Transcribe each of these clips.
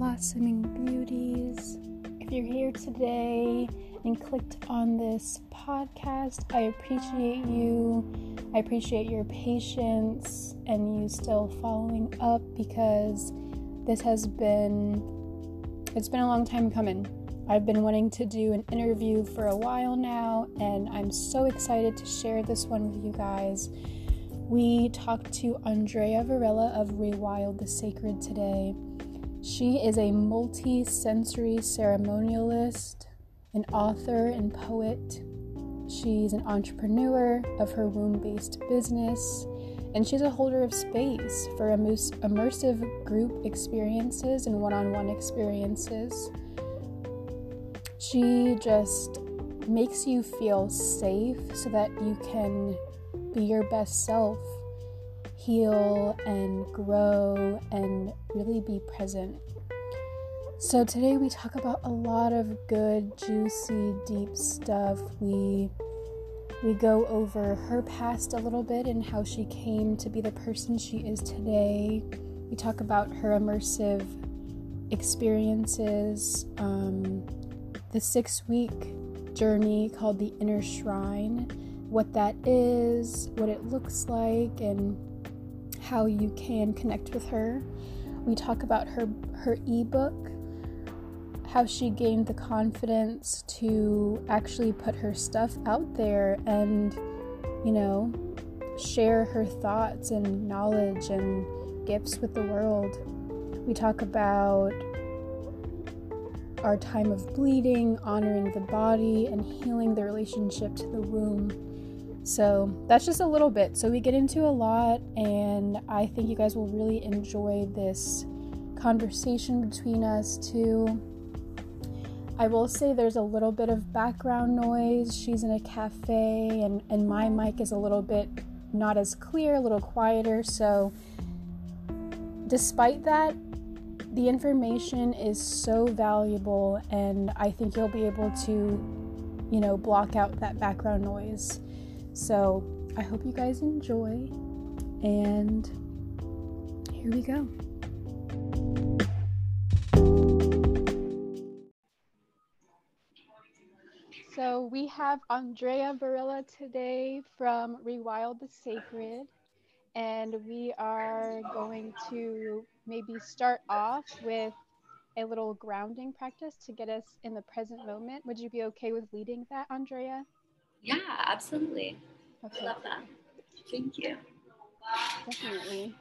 blossoming beauties. If you're here today and clicked on this podcast, I appreciate you. I appreciate your patience and you still following up because this has been it's been a long time coming. I've been wanting to do an interview for a while now and I'm so excited to share this one with you guys. We talked to Andrea Varela of Rewild the Sacred today. She is a multi sensory ceremonialist, an author, and poet. She's an entrepreneur of her womb based business, and she's a holder of space for immersive group experiences and one on one experiences. She just makes you feel safe so that you can be your best self, heal and grow, and really be present. So, today we talk about a lot of good, juicy, deep stuff. We we go over her past a little bit and how she came to be the person she is today. We talk about her immersive experiences, um, the six week journey called the Inner Shrine what that is, what it looks like, and how you can connect with her. We talk about her her ebook, how she gained the confidence to actually put her stuff out there and you know, share her thoughts and knowledge and gifts with the world. We talk about our time of bleeding, honoring the body, and healing the relationship to the womb. So that's just a little bit. So we get into a lot, and I think you guys will really enjoy this conversation between us too. I will say there's a little bit of background noise. She's in a cafe, and, and my mic is a little bit not as clear, a little quieter. So, despite that, the information is so valuable, and I think you'll be able to, you know, block out that background noise. So I hope you guys enjoy, and here we go. So we have Andrea Varela today from Rewild the Sacred, and we are going to maybe start off with a little grounding practice to get us in the present moment. Would you be okay with leading that, Andrea? Yeah, absolutely. Okay. I love that. Thank you. Definitely.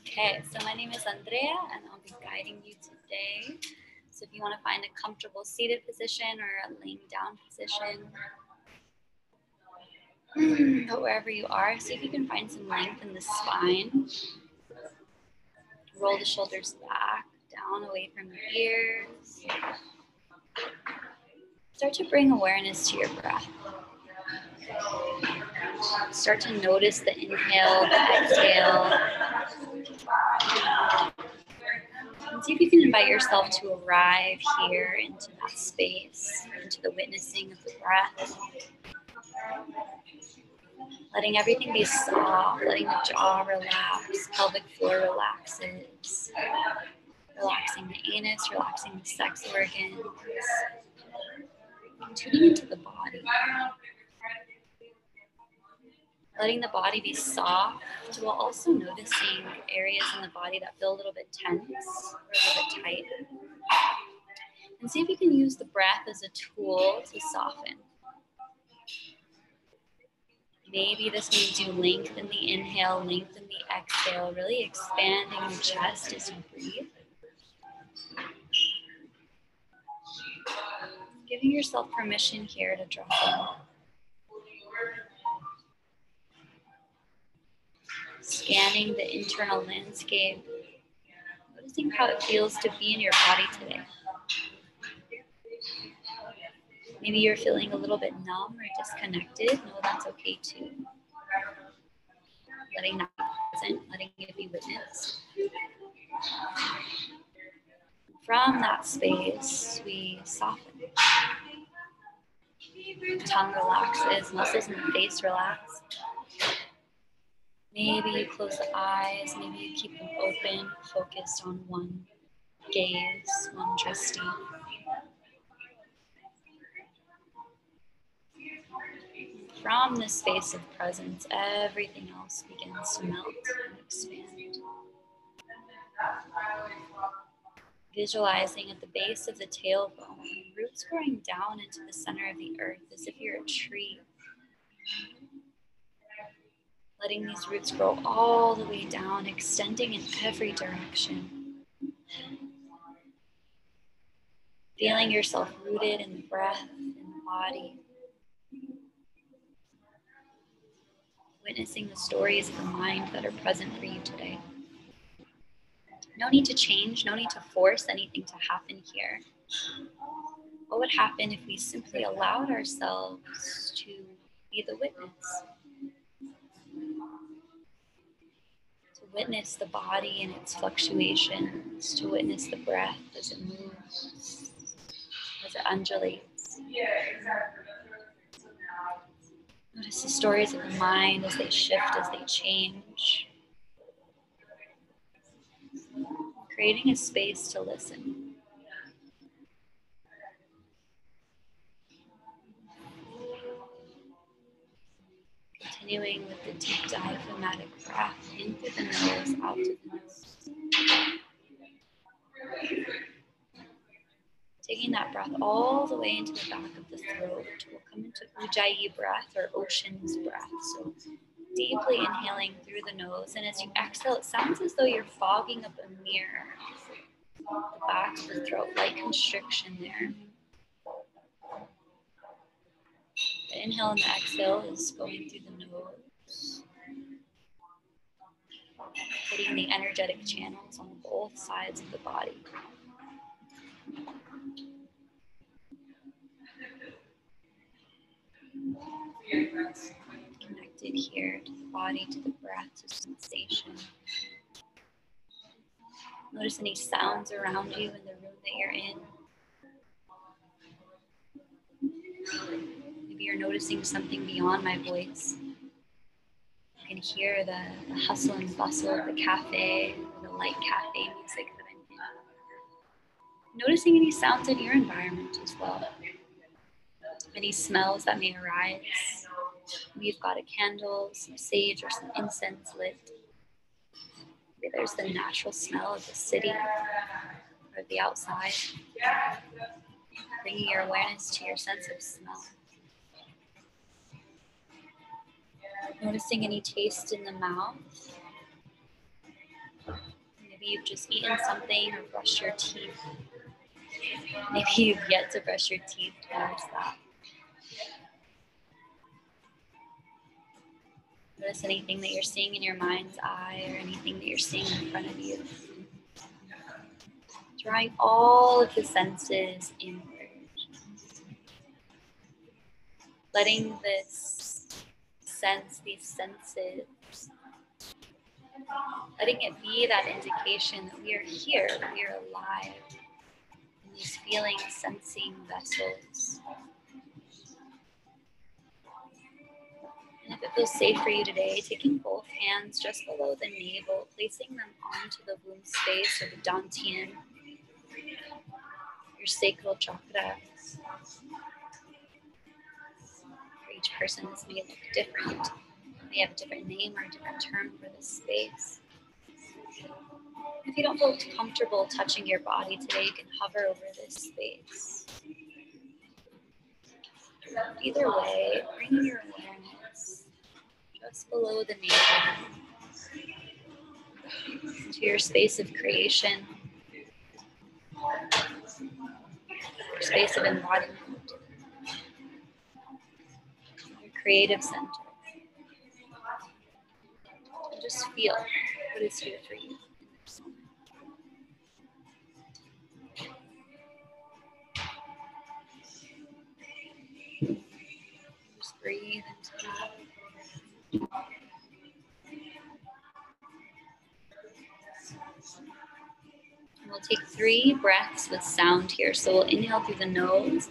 Okay, so my name is Andrea and I'll be guiding you today. So if you want to find a comfortable seated position or a laying down position, but wherever you are, see if you can find some length in the spine. Roll the shoulders back, down away from your ears. Start to bring awareness to your breath. Start to notice the inhale, the exhale. And see if you can invite yourself to arrive here into that space, into the witnessing of the breath. Letting everything be soft, letting the jaw relax, pelvic floor relaxes, relaxing the anus, relaxing the sex organs tuning into the body. Letting the body be soft while also noticing areas in the body that feel a little bit tense or a little bit tight. And see if you can use the breath as a tool to soften. Maybe this means you lengthen the inhale, lengthen the exhale, really expanding your chest as you breathe. Giving yourself permission here to drop in. Scanning the internal landscape, noticing how it feels to be in your body today. Maybe you're feeling a little bit numb or disconnected. No, that's okay too. Letting that be present, letting it be witnessed. From that space, we soften. Tongue relaxes, muscles in the face relax. Maybe you close the eyes, maybe you keep them open, focused on one gaze, one drishti. From this space of presence, everything else begins to melt and expand. Visualizing at the base of the tailbone, roots growing down into the center of the earth as if you're a tree. Letting these roots grow all the way down, extending in every direction. Feeling yourself rooted in the breath, in the body. Witnessing the stories of the mind that are present for you today. No need to change, no need to force anything to happen here. What would happen if we simply allowed ourselves to be the witness? To witness the body and its fluctuations, to witness the breath as it moves, as it undulates. Notice the stories of the mind as they shift, as they change. Creating a space to listen. Continuing with the deep diaphragmatic breath in through the nose, out to the nose. Taking that breath all the way into the back of the throat, we'll come into Ujjayi breath or ocean's breath. So deeply inhaling through the nose. And as you exhale, it sounds as though you're fogging up a mirror. The back of the throat, light constriction there. The inhale and the exhale is going through the nose, hitting the energetic channels on both sides of the body. Connected here to the body, to the breath, to sensation. Notice any sounds around you in the room that you're in. Maybe you're noticing something beyond my voice. You can hear the, the hustle and bustle of the cafe, the light cafe music that I'm in. Noticing any sounds in your environment as well. Any smells that may arise. We've got a candle, some sage, or some incense lit. Maybe there's the natural smell of the city or the outside. Bringing your awareness to your sense of smell. Noticing any taste in the mouth. Maybe you've just eaten something or brushed your teeth. Maybe you've yet to brush your teeth. That. Notice anything that you're seeing in your mind's eye or anything that you're seeing in front of you. Drawing all of the senses inward. Letting this sense, these senses, letting it be that indication that we are here, we are alive in these feeling, sensing vessels. If it feels safe for you today, taking both hands just below the navel, placing them onto the womb space or the dantian, your sacral chakra. For each person, this may look different. They have a different name or a different term for this space. If you don't feel comfortable touching your body today, you can hover over this space. Either way, bring your awareness just below the navel into your space of creation, your space of embodiment, your creative center. And just feel what is here for you. Just breathe. We'll take three breaths with sound here. So we'll inhale through the nose.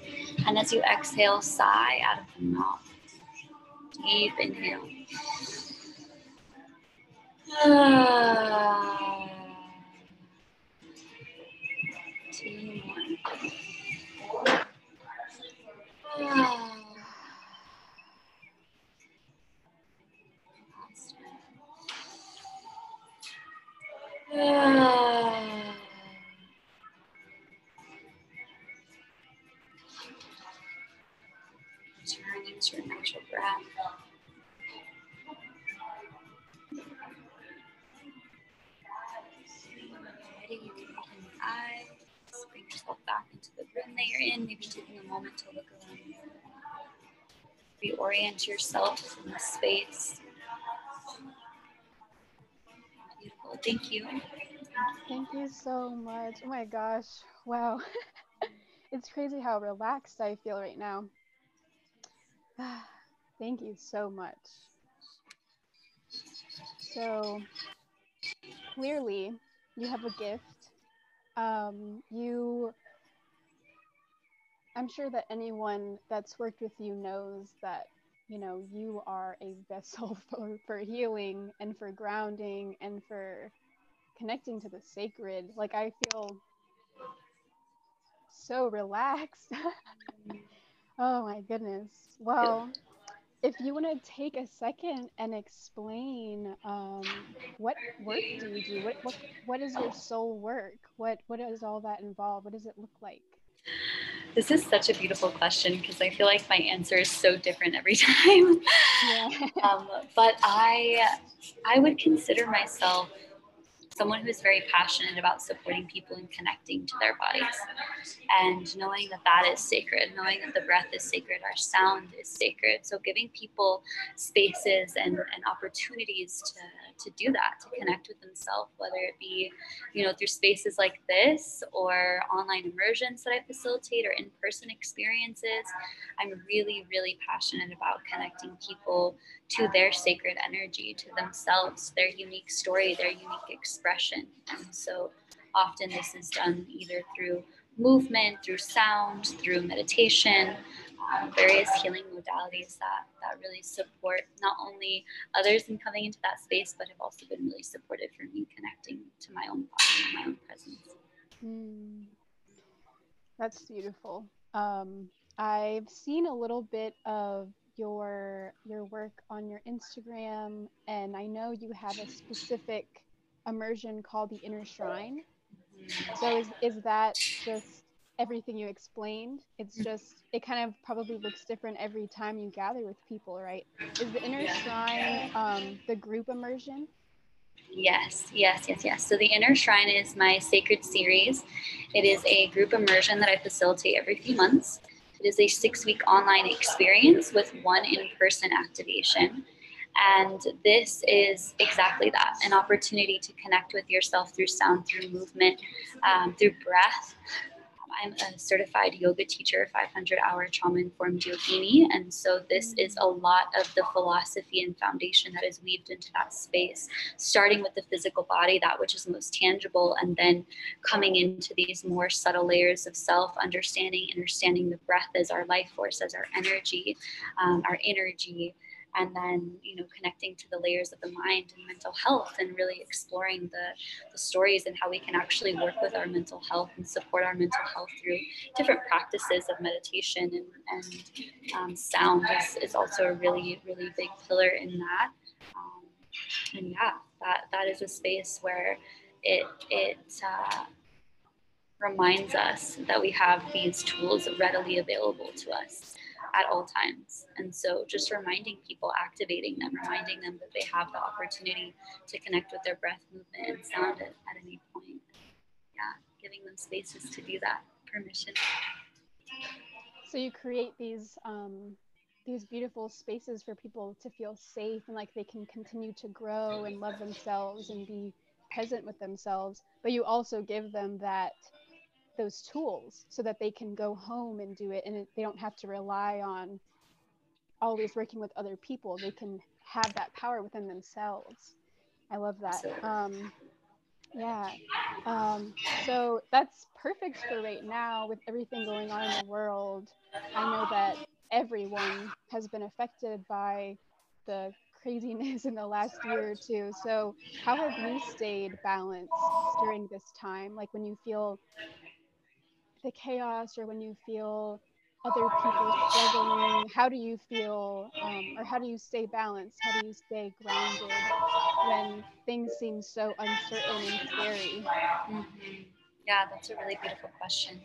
And as you exhale, sigh out of the mouth. Deep inhale. Ah. Two more. Ah. Turn into your natural breath. Open eyes. Bring yourself back into the room that you're in. Maybe taking a moment to look around. Reorient yourself in the space. Thank you. Thank you so much. Oh my gosh. Wow. it's crazy how relaxed I feel right now. Thank you so much. So, clearly, you have a gift. Um, you, I'm sure that anyone that's worked with you knows that, you know, you are a vessel for, for healing and for grounding and for connecting to the sacred. Like, I feel so relaxed. oh my goodness. Well, if you want to take a second and explain um, what work do you do? What, what what is your soul work? What what does all that involve? What does it look like? This is such a beautiful question because I feel like my answer is so different every time. Yeah. um, but I I would consider myself someone who is very passionate about supporting people and connecting to their bodies and knowing that that is sacred knowing that the breath is sacred our sound is sacred so giving people spaces and, and opportunities to, to do that to connect with themselves whether it be you know through spaces like this or online immersions that i facilitate or in-person experiences. I'm really really passionate about connecting people to their sacred energy to themselves their unique story their unique expression. And so often this is done either through movement through sound through meditation um, various healing modalities that, that really support not only others in coming into that space, but have also been really supportive for me connecting to my own body and my own presence. Mm, that's beautiful. Um, I've seen a little bit of your your work on your Instagram, and I know you have a specific immersion called the Inner Shrine. So is is that just everything you explained. It's mm. just it kind of probably looks different every time you gather with people, right? Is the inner shrine um, the group immersion? Yes, yes, yes, yes. So the Inner Shrine is my sacred series. It is a group immersion that I facilitate every few months. It is a six week online experience with one in person activation. And this is exactly that an opportunity to connect with yourself through sound, through movement, um, through breath, I'm a certified yoga teacher, 500 hour trauma informed yogini. And so this is a lot of the philosophy and foundation that is weaved into that space, starting with the physical body, that which is most tangible, and then coming into these more subtle layers of self understanding, understanding the breath as our life force, as our energy, um, our energy and then you know connecting to the layers of the mind and mental health and really exploring the, the stories and how we can actually work with our mental health and support our mental health through different practices of meditation and, and um, sound is, is also a really really big pillar in that. Um, and yeah that that is a space where it it uh, reminds us that we have these tools readily available to us at all times. And so just reminding people, activating them, reminding them that they have the opportunity to connect with their breath, movement, and sound at, at any point. Yeah, giving them spaces to do that, permission. So you create these um, these beautiful spaces for people to feel safe and like they can continue to grow and love themselves and be present with themselves. But you also give them that those tools so that they can go home and do it and they don't have to rely on always working with other people. They can have that power within themselves. I love that. Um, yeah. Um, so that's perfect for right now with everything going on in the world. I know that everyone has been affected by the craziness in the last year or two. So how have you stayed balanced during this time? Like when you feel the chaos or when you feel other people struggling? How do you feel, um, or how do you stay balanced? How do you stay grounded when things seem so uncertain and scary? Mm-hmm. Yeah, that's a really beautiful question.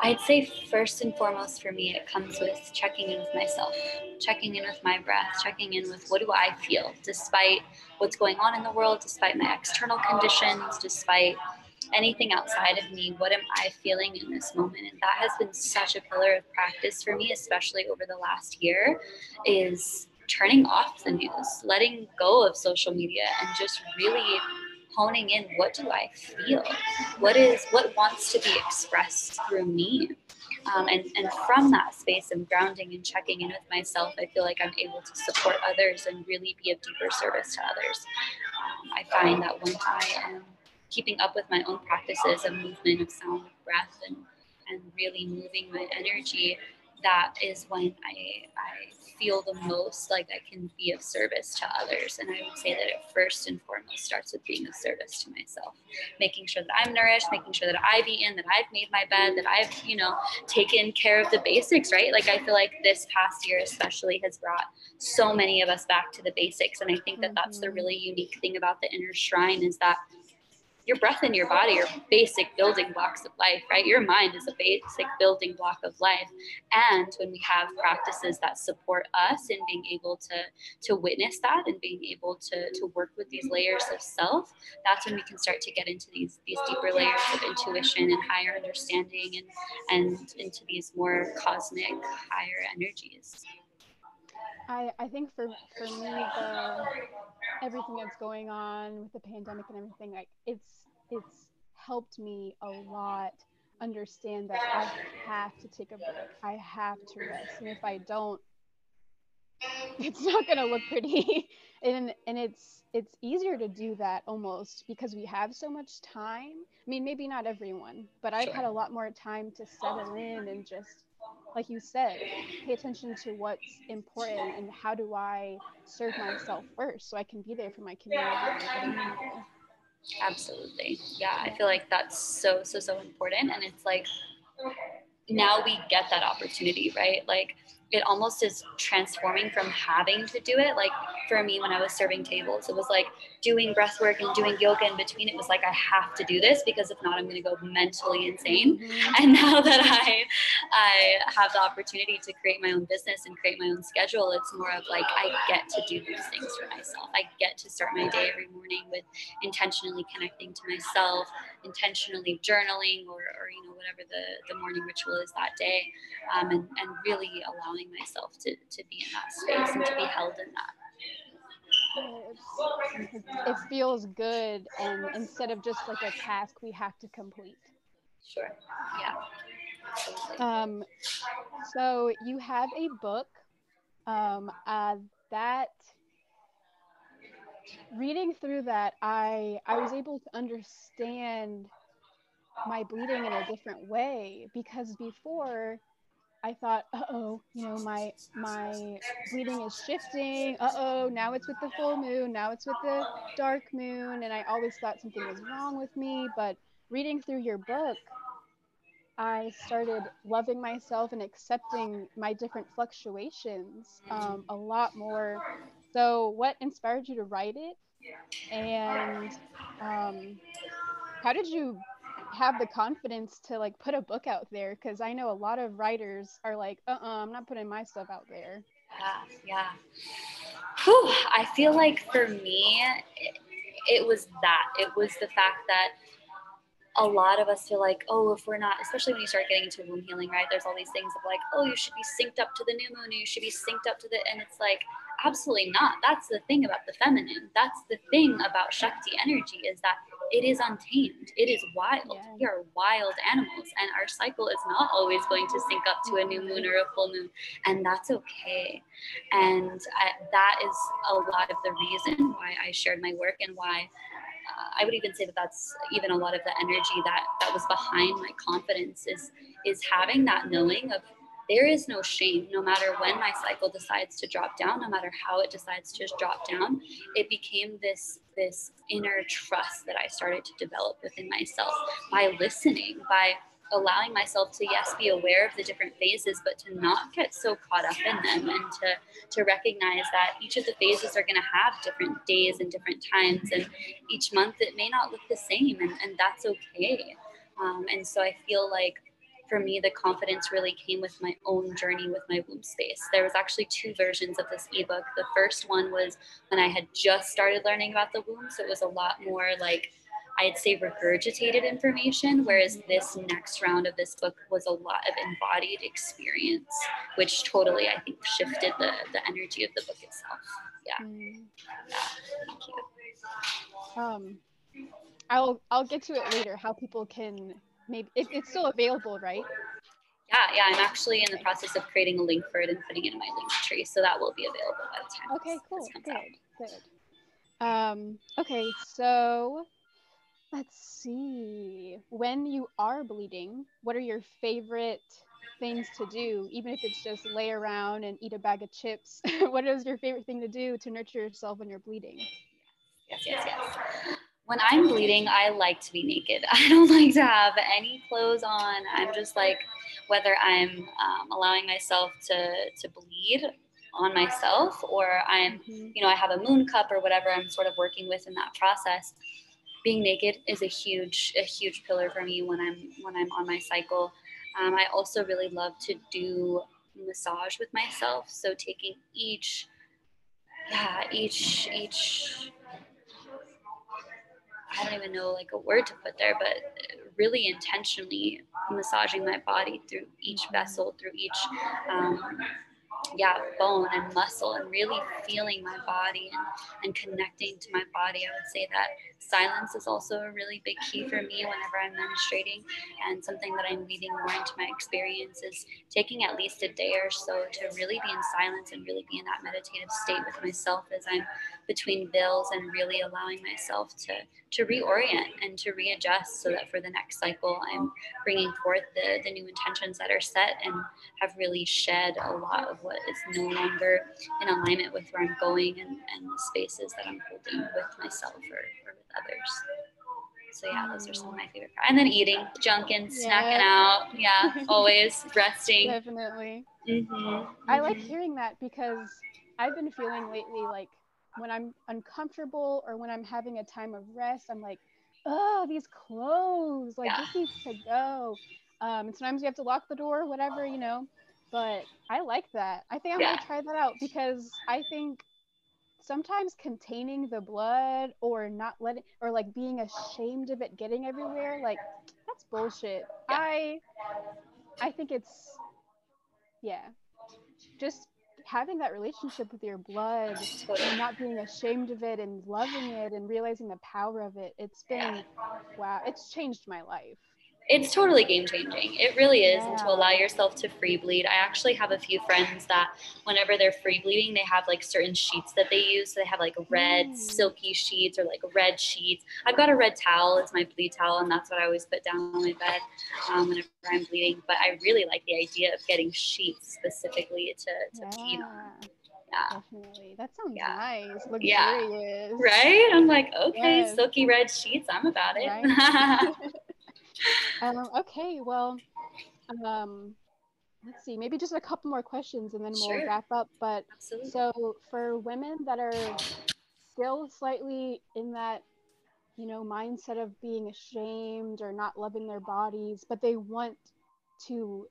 I'd say first and foremost for me, it comes with checking in with myself, checking in with my breath, checking in with what do I feel despite what's going on in the world, despite my external conditions, despite anything outside of me. What am I feeling in this moment? And that has been such a pillar of practice for me, especially over the last year, is turning off the news, letting go of social media, and just really honing in what do I feel? What is what wants to be expressed through me? Um, and, and from that space of grounding and checking in with myself, I feel like I'm able to support others and really be of deeper service to others. Um, I find that when I am keeping up with my own practices of movement, of sound, of breath, and, and really moving my energy, that is when I, I feel the most like I can be of service to others. And I would say that it first and foremost starts with being of service to myself, making sure that I'm nourished, making sure that I've eaten, that I've made my bed, that I've, you know, taken care of the basics, right? Like I feel like this past year especially has brought so many of us back to the basics. And I think that that's the mm-hmm. really unique thing about the inner shrine is that your breath and your body are basic building blocks of life, right? Your mind is a basic building block of life. And when we have practices that support us in being able to, to witness that and being able to, to work with these layers of self, that's when we can start to get into these, these deeper layers of intuition and higher understanding and, and into these more cosmic, higher energies. I, I think for, for me, the everything that's going on with the pandemic and everything, like it's it's helped me a lot understand that I have to take a break. I have to rest. And if I don't, it's not gonna look pretty. and and it's it's easier to do that almost because we have so much time. I mean, maybe not everyone, but I've had a lot more time to settle in and just like you said, pay attention to what's important and how do I serve myself first so I can be there for my community. Absolutely. Yeah, I feel like that's so, so, so important. And it's like now we get that opportunity, right? Like it almost is transforming from having to do it. Like for me, when I was serving tables, it was like doing breath work and doing yoga in between. It was like I have to do this because if not, I'm going to go mentally insane. Mm-hmm. And now that I I have the opportunity to create my own business and create my own schedule, it's more of like I get to do these things for myself. I get to start my day every morning with intentionally connecting to myself, intentionally journaling, or, or you know whatever the the morning ritual is that day, um, and and really allowing allowing myself to, to be in that space and to be held in that. it feels good and instead of just like a task we have to complete sure yeah um so you have a book um uh, that reading through that i i was able to understand my bleeding in a different way because before I thought, uh oh, you know, my my bleeding is shifting. Uh oh, now it's with the full moon. Now it's with the dark moon. And I always thought something was wrong with me. But reading through your book, I started loving myself and accepting my different fluctuations um, a lot more. So, what inspired you to write it? And um, how did you have the confidence to like put a book out there because I know a lot of writers are like, uh uh-uh, I'm not putting my stuff out there. Yeah, yeah. Whew, I feel like for me, it, it was that. It was the fact that a lot of us feel like, oh, if we're not, especially when you start getting into womb healing, right? There's all these things of like, oh, you should be synced up to the new moon, you should be synced up to the, and it's like, absolutely not. That's the thing about the feminine. That's the thing about Shakti energy is that it is untamed. It is wild. Yeah. We are wild animals, and our cycle is not always going to sync up to a new moon or a full moon, and that's okay. And I, that is a lot of the reason why I shared my work and why uh, I would even say that that's even a lot of the energy that that was behind my confidence is is having that knowing of there is no shame no matter when my cycle decides to drop down no matter how it decides to drop down it became this this inner trust that i started to develop within myself by listening by allowing myself to yes be aware of the different phases but to not get so caught up in them and to to recognize that each of the phases are going to have different days and different times and each month it may not look the same and, and that's okay. Um, and so i feel like for me, the confidence really came with my own journey with my womb space. There was actually two versions of this ebook. The first one was when I had just started learning about the womb, so it was a lot more like I'd say regurgitated information, whereas this next round of this book was a lot of embodied experience, which totally I think shifted the the energy of the book itself. Yeah. Mm. yeah thank you. Um, I'll I'll get to it later. How people can maybe it, it's still available, right? Yeah, yeah. I'm actually in the process of creating a link for it and putting it in my link tree, so that will be available by the time. Okay, cool. Good, out. good. Um, okay, so let's see. When you are bleeding, what are your favorite things to do, even if it's just lay around and eat a bag of chips? what is your favorite thing to do to nurture yourself when you're bleeding? Yes, yes, yes when I'm bleeding, I like to be naked. I don't like to have any clothes on. I'm just like, whether I'm um, allowing myself to, to bleed on myself or I'm, mm-hmm. you know, I have a moon cup or whatever I'm sort of working with in that process. Being naked is a huge, a huge pillar for me when I'm when I'm on my cycle. Um, I also really love to do massage with myself. So taking each, yeah, each each I don't even know like a word to put there, but really intentionally massaging my body through each vessel, through each um, yeah, bone and muscle and really feeling my body and, and connecting to my body. I would say that silence is also a really big key for me whenever I'm menstruating. And something that I'm weaving more into my experience is taking at least a day or so to really be in silence and really be in that meditative state with myself as I'm between bills and really allowing myself to, to reorient and to readjust so that for the next cycle, I'm bringing forth the, the new intentions that are set and have really shed a lot of what is no longer in alignment with where I'm going and, and the spaces that I'm holding with myself or, or with others. So yeah, those are some of my favorite. And then eating, junking, yeah. snacking out. Yeah, always resting. Definitely. Mm-hmm. I like hearing that because I've been feeling lately like when I'm uncomfortable or when I'm having a time of rest, I'm like, oh, these clothes, like yeah. this needs to go. Um, and sometimes you have to lock the door, whatever, you know. But I like that. I think I'm yeah. gonna try that out because I think sometimes containing the blood or not letting or like being ashamed of it getting everywhere, like that's bullshit. Yeah. I I think it's yeah. Just having that relationship with your blood and not being ashamed of it and loving it and realizing the power of it it's been wow it's changed my life it's totally game changing. It really is. Yeah. And to allow yourself to free bleed. I actually have a few friends that whenever they're free bleeding, they have like certain sheets that they use. So they have like red mm. silky sheets or like red sheets. I've got a red towel. It's my bleed towel. And that's what I always put down on my bed um, whenever I'm bleeding. But I really like the idea of getting sheets specifically to, to yeah. bleed on. Yeah. Definitely. That sounds yeah. nice. Luxurious. Yeah. Right? I'm like, okay, yes. silky red sheets. I'm about it. Right? um, okay, well, um, let's see, maybe just a couple more questions and then we'll sure. wrap up. But Absolutely. so for women that are still slightly in that, you know, mindset of being ashamed or not loving their bodies, but they want to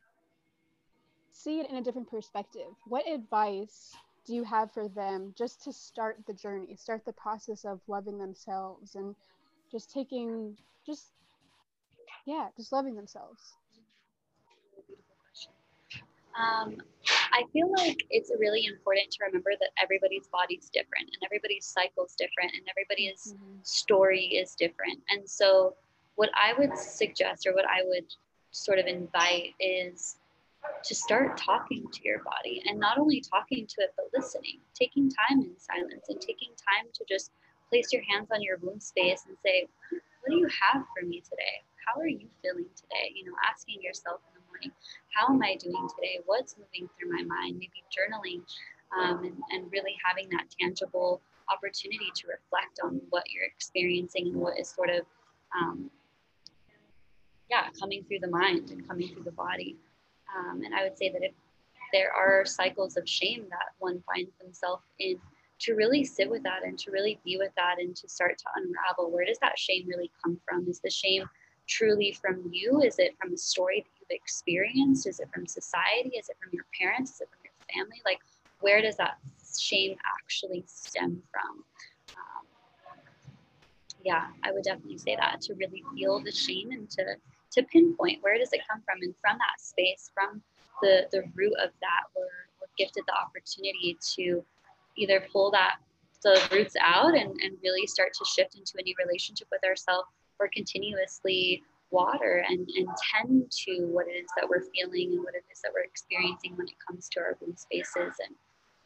see it in a different perspective, what advice do you have for them just to start the journey, start the process of loving themselves and just taking just yeah just loving themselves um, I feel like it's really important to remember that everybody's body's different and everybody's cycle is different and everybody's mm-hmm. story is different. And so, what I would suggest or what I would sort of invite is to start talking to your body and not only talking to it, but listening, taking time in silence and taking time to just place your hands on your womb space and say, What do you have for me today? How are you feeling today? You know, asking yourself in the morning, how am I doing today? What's moving through my mind? Maybe journaling um, and, and really having that tangible opportunity to reflect on what you're experiencing and what is sort of um, yeah, coming through the mind and coming through the body. Um, and I would say that if there are cycles of shame that one finds themselves in, to really sit with that and to really be with that and to start to unravel where does that shame really come from? Is the shame truly from you? Is it from the story that you've experienced? Is it from society? Is it from your parents? Is it from your family? Like, where does that shame actually stem from? Um, yeah, I would definitely say that to really feel the shame and to to pinpoint where does it come from, and from that space, from the the root of that, we're, we're gifted the opportunity to either pull that the roots out and, and really start to shift into a new relationship with ourselves or continuously water and, and tend to what it is that we're feeling and what it is that we're experiencing when it comes to our womb spaces and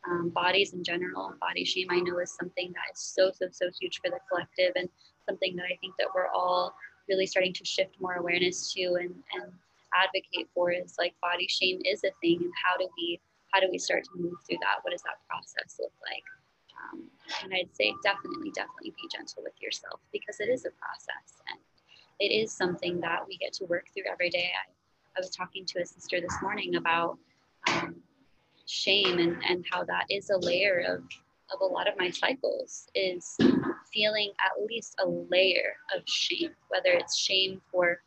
um, bodies in general. Body shame, I know, is something that is so, so, so huge for the collective and something that I think that we're all really starting to shift more awareness to and, and advocate for is like body shame is a thing and how do we how do we start to move through that? What does that process look like? Um, and I'd say definitely, definitely be gentle with yourself because it is a process and it is something that we get to work through every day. I, I was talking to a sister this morning about um, shame and, and how that is a layer of, of a lot of my cycles is feeling at least a layer of shame, whether it's shame for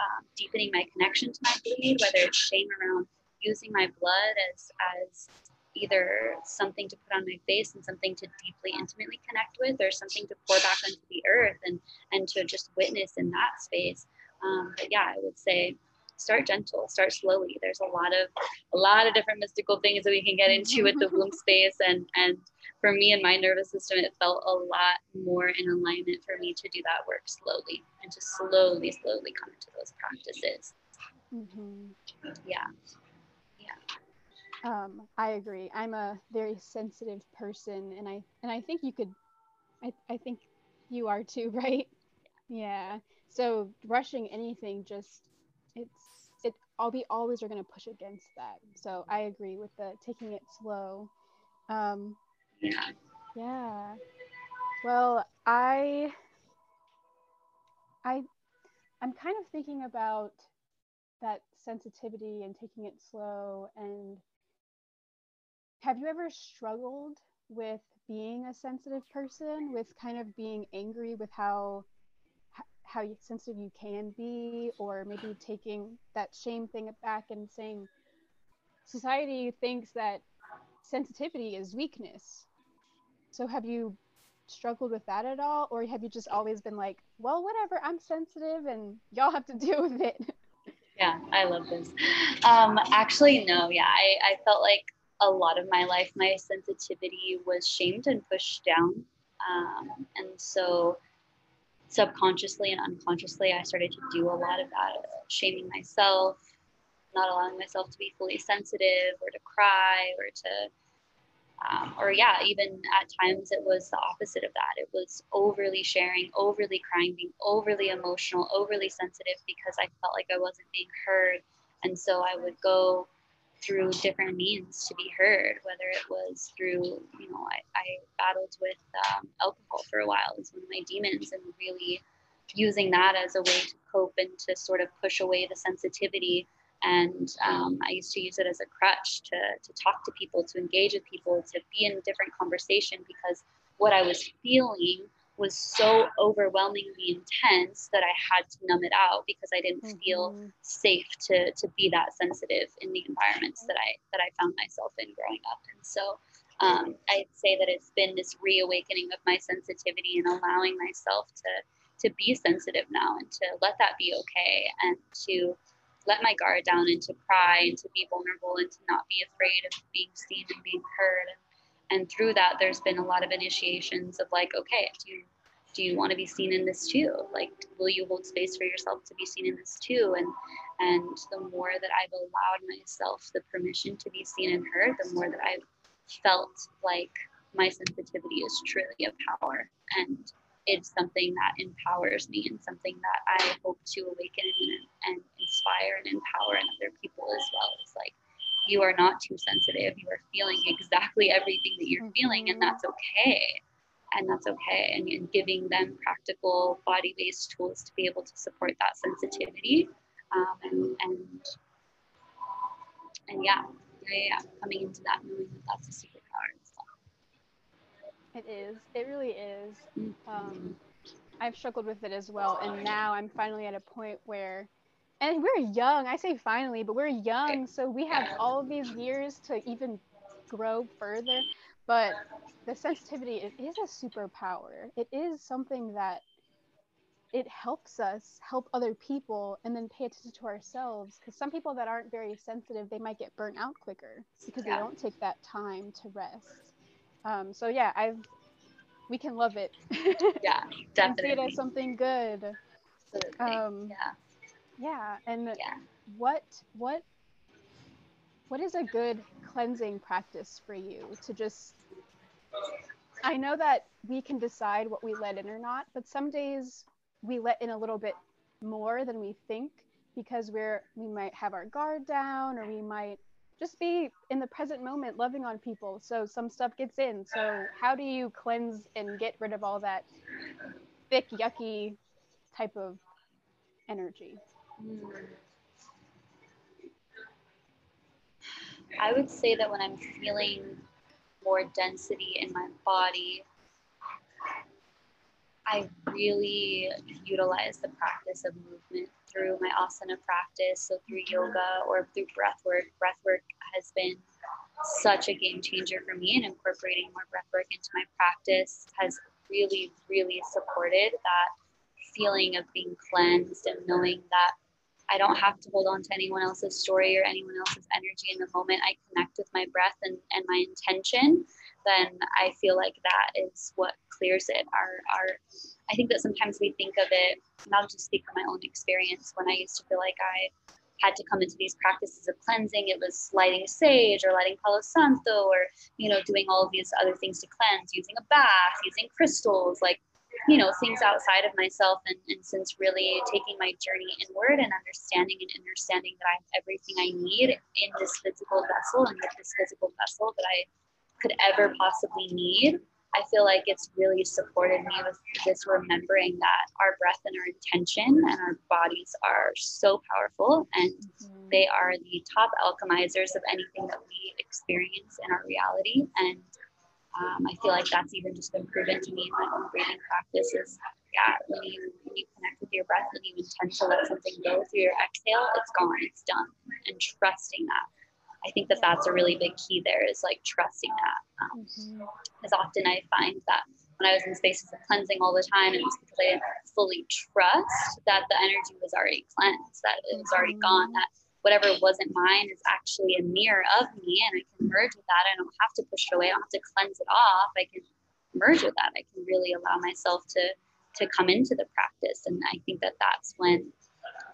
um, deepening my connection to my bleed, whether it's shame around using my blood as as either something to put on my face and something to deeply intimately connect with or something to pour back onto the earth and and to just witness in that space. Um, but yeah i would say start gentle start slowly. There's a lot of a lot of different mystical things that we can get into with the womb space and and for me and my nervous system it felt a lot more in alignment for me to do that work slowly and to slowly slowly come into those practices. Mm-hmm. yeah um, I agree. I'm a very sensitive person, and I and I think you could, I I think you are too, right? Yeah. So rushing anything just it's it. I'll be always are going to push against that. So I agree with the taking it slow. Um, yeah. Yeah. Well, I I I'm kind of thinking about that sensitivity and taking it slow and have you ever struggled with being a sensitive person with kind of being angry with how how sensitive you can be or maybe taking that shame thing back and saying society thinks that sensitivity is weakness. So have you struggled with that at all or have you just always been like well whatever i'm sensitive and y'all have to deal with it. Yeah i love this. Um actually no yeah i i felt like a lot of my life, my sensitivity was shamed and pushed down. Um, and so, subconsciously and unconsciously, I started to do a lot of that, shaming myself, not allowing myself to be fully sensitive or to cry or to, um, or yeah, even at times it was the opposite of that. It was overly sharing, overly crying, being overly emotional, overly sensitive because I felt like I wasn't being heard. And so I would go through different means to be heard, whether it was through, you know, I, I battled with um, alcohol for a while as one of my demons and really using that as a way to cope and to sort of push away the sensitivity. And um, I used to use it as a crutch to, to talk to people, to engage with people, to be in different conversation because what I was feeling was so overwhelmingly intense that I had to numb it out because I didn't mm-hmm. feel safe to to be that sensitive in the environments that I that I found myself in growing up. And so um, I'd say that it's been this reawakening of my sensitivity and allowing myself to to be sensitive now and to let that be okay and to let my guard down and to cry and to be vulnerable and to not be afraid of being seen and being heard and and through that there's been a lot of initiations of like okay do you do you want to be seen in this too? Like will you hold space for yourself to be seen in this too? And and the more that i've allowed myself the permission to be seen and heard the more that i've felt like my sensitivity is truly a power. And it's something that empowers me and something that i hope to awaken and, and inspire and empower in other people as well. It's like you are not too sensitive. You are feeling exactly everything that you're feeling, and that's okay. and that's okay. And, and giving them practical body based tools to be able to support that sensitivity. Um, and, and, and yeah, yeah, yeah, coming into that, knowing that that's a superpower and stuff. It is. It really is. Mm-hmm. Um, I've struggled with it as well. And now I'm finally at a point where, and we're young, I say finally, but we're young. So we have all of these years to even grow further. But the sensitivity it is a superpower. It is something that it helps us help other people and then pay attention to ourselves because some people that aren't very sensitive they might get burnt out quicker because yeah. they don't take that time to rest um, so yeah i've we can love it yeah definitely see it as something good um, yeah yeah and yeah. what what what is a good cleansing practice for you to just I know that we can decide what we let in or not, but some days we let in a little bit more than we think because we're we might have our guard down or we might just be in the present moment loving on people. So some stuff gets in. So how do you cleanse and get rid of all that thick yucky type of energy i would say that when i'm feeling more density in my body I really utilize the practice of movement through my asana practice, so through mm-hmm. yoga or through breath work. Breath work has been such a game changer for me, and incorporating more breath work into my practice has really, really supported that feeling of being cleansed and knowing that I don't have to hold on to anyone else's story or anyone else's energy in the moment I connect with my breath and, and my intention then I feel like that is what clears it. Our, our, I think that sometimes we think of it, and I'll just speak from my own experience when I used to feel like I had to come into these practices of cleansing. It was lighting sage or lighting Palo Santo or, you know, doing all of these other things to cleanse, using a bath, using crystals, like, you know, things outside of myself. And, and since really taking my journey inward and understanding and understanding that I have everything I need in this physical vessel and with this physical vessel that I could ever possibly need. I feel like it's really supported me with this remembering that our breath and our intention and our bodies are so powerful and mm-hmm. they are the top alchemizers of anything that we experience in our reality. And um, I feel like that's even just been proven to me in my own breathing practices. Yeah, when you, when you connect with your breath and you intend to let something go through your exhale, it's gone, it's done. And trusting that I think that that's a really big key there is like trusting that. Um, mm-hmm. As often I find that when I was in spaces of cleansing all the time, it was because I didn't fully trust that the energy was already cleansed, that it was already gone, mm-hmm. that whatever wasn't mine is actually a mirror of me and I can merge with that. I don't have to push it away. I don't have to cleanse it off. I can merge with that. I can really allow myself to to come into the practice. And I think that that's when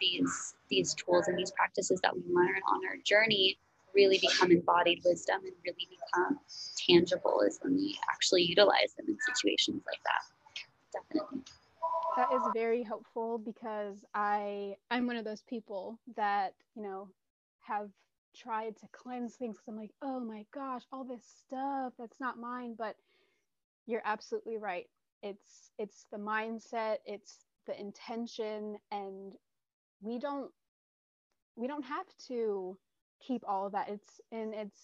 these these tools and these practices that we learn on our journey really become embodied wisdom and really become tangible is when we actually utilize them in situations like that. Definitely. That is very helpful because I I'm one of those people that, you know, have tried to cleanse things because I'm like, oh my gosh, all this stuff that's not mine. But you're absolutely right. It's it's the mindset, it's the intention, and we don't we don't have to keep all of that it's and it's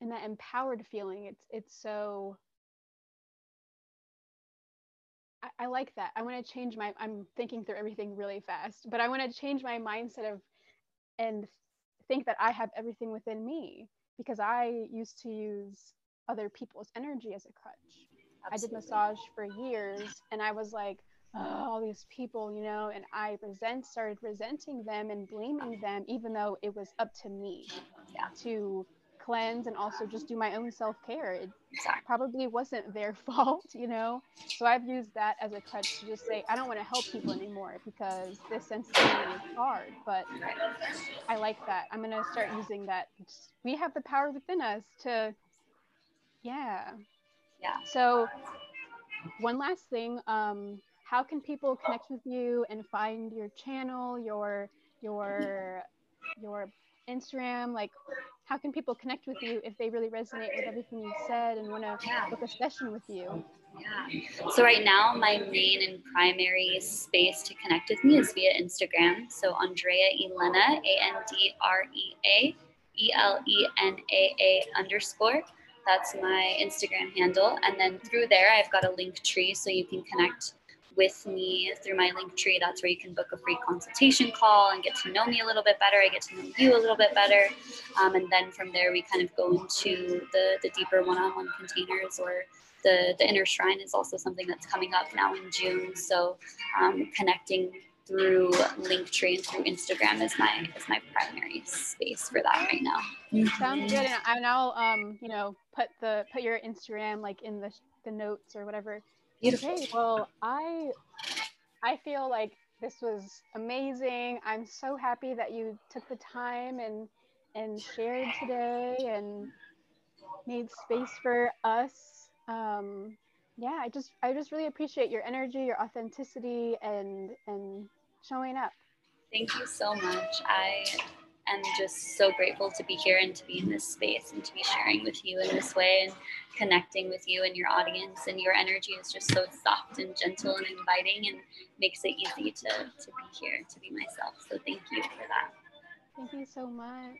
and that empowered feeling it's it's so I, I like that i want to change my i'm thinking through everything really fast but i want to change my mindset of and think that i have everything within me because i used to use other people's energy as a crutch Absolutely. i did massage for years and i was like oh, all these people, you know, and I resent started resenting them and blaming them, even though it was up to me yeah. to cleanse and also just do my own self care. It exactly. probably wasn't their fault, you know. So I've used that as a crutch to just say I don't want to help people anymore because this sensitivity is hard. But I like that. I'm gonna start using that. We have the power within us to, yeah, yeah. So one last thing. Um, how can people connect with you and find your channel, your your your Instagram? Like, how can people connect with you if they really resonate with everything you said and want to Yeah. book a session with you? Yeah. So right now, my main and primary space to connect with me is via Instagram. So Andrea Elena, A N D R E A E L E N A A underscore. That's my Instagram handle. And then through there, I've got a link tree so you can connect with me through my link tree. That's where you can book a free consultation call and get to know me a little bit better. I get to know you a little bit better. Um, and then from there, we kind of go into the, the deeper one on one containers or the, the inner shrine is also something that's coming up now in June. So um, connecting through Linktree and through Instagram is my is my primary space for that right now. Sounds good. And I- and I'll um, you know, put the put your Instagram like in the the notes or whatever. Beautiful. Okay, well, I I feel like this was amazing. I'm so happy that you took the time and and shared today and made space for us. Um, yeah, I just I just really appreciate your energy, your authenticity, and and showing up. Thank you so much. I am just so grateful to be here and to be in this space and to be sharing with you in this way and connecting with you and your audience. And your energy is just so soft and gentle and inviting and makes it easy to, to be here, to be myself. So thank you for that. Thank you so much.